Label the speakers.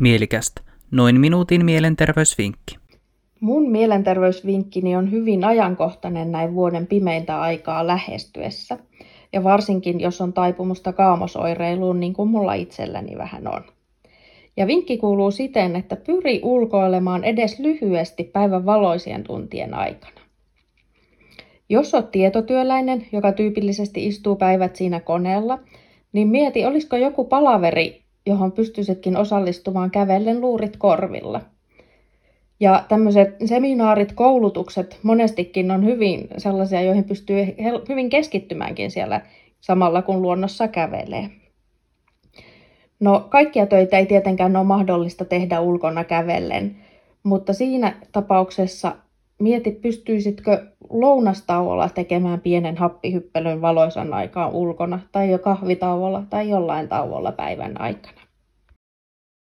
Speaker 1: Mielikästä. Noin minuutin mielenterveysvinkki.
Speaker 2: Mun mielenterveysvinkkini on hyvin ajankohtainen näin vuoden pimeintä aikaa lähestyessä. Ja varsinkin, jos on taipumusta kaamosoireiluun, niin kuin mulla itselläni vähän on. Ja vinkki kuuluu siten, että pyri ulkoilemaan edes lyhyesti päivän valoisien tuntien aikana. Jos olet tietotyöläinen, joka tyypillisesti istuu päivät siinä koneella, niin mieti, olisiko joku palaveri, johon pystyisitkin osallistumaan kävellen luurit korvilla. Ja tämmöiset seminaarit, koulutukset monestikin on hyvin sellaisia, joihin pystyy hyvin keskittymäänkin siellä samalla kun luonnossa kävelee. No kaikkia töitä ei tietenkään ole mahdollista tehdä ulkona kävellen, mutta siinä tapauksessa mieti, pystyisitkö lounastauolla tekemään pienen happihyppelyn valoisan aikaan ulkona tai jo kahvitauolla tai jollain tauolla päivän aikana.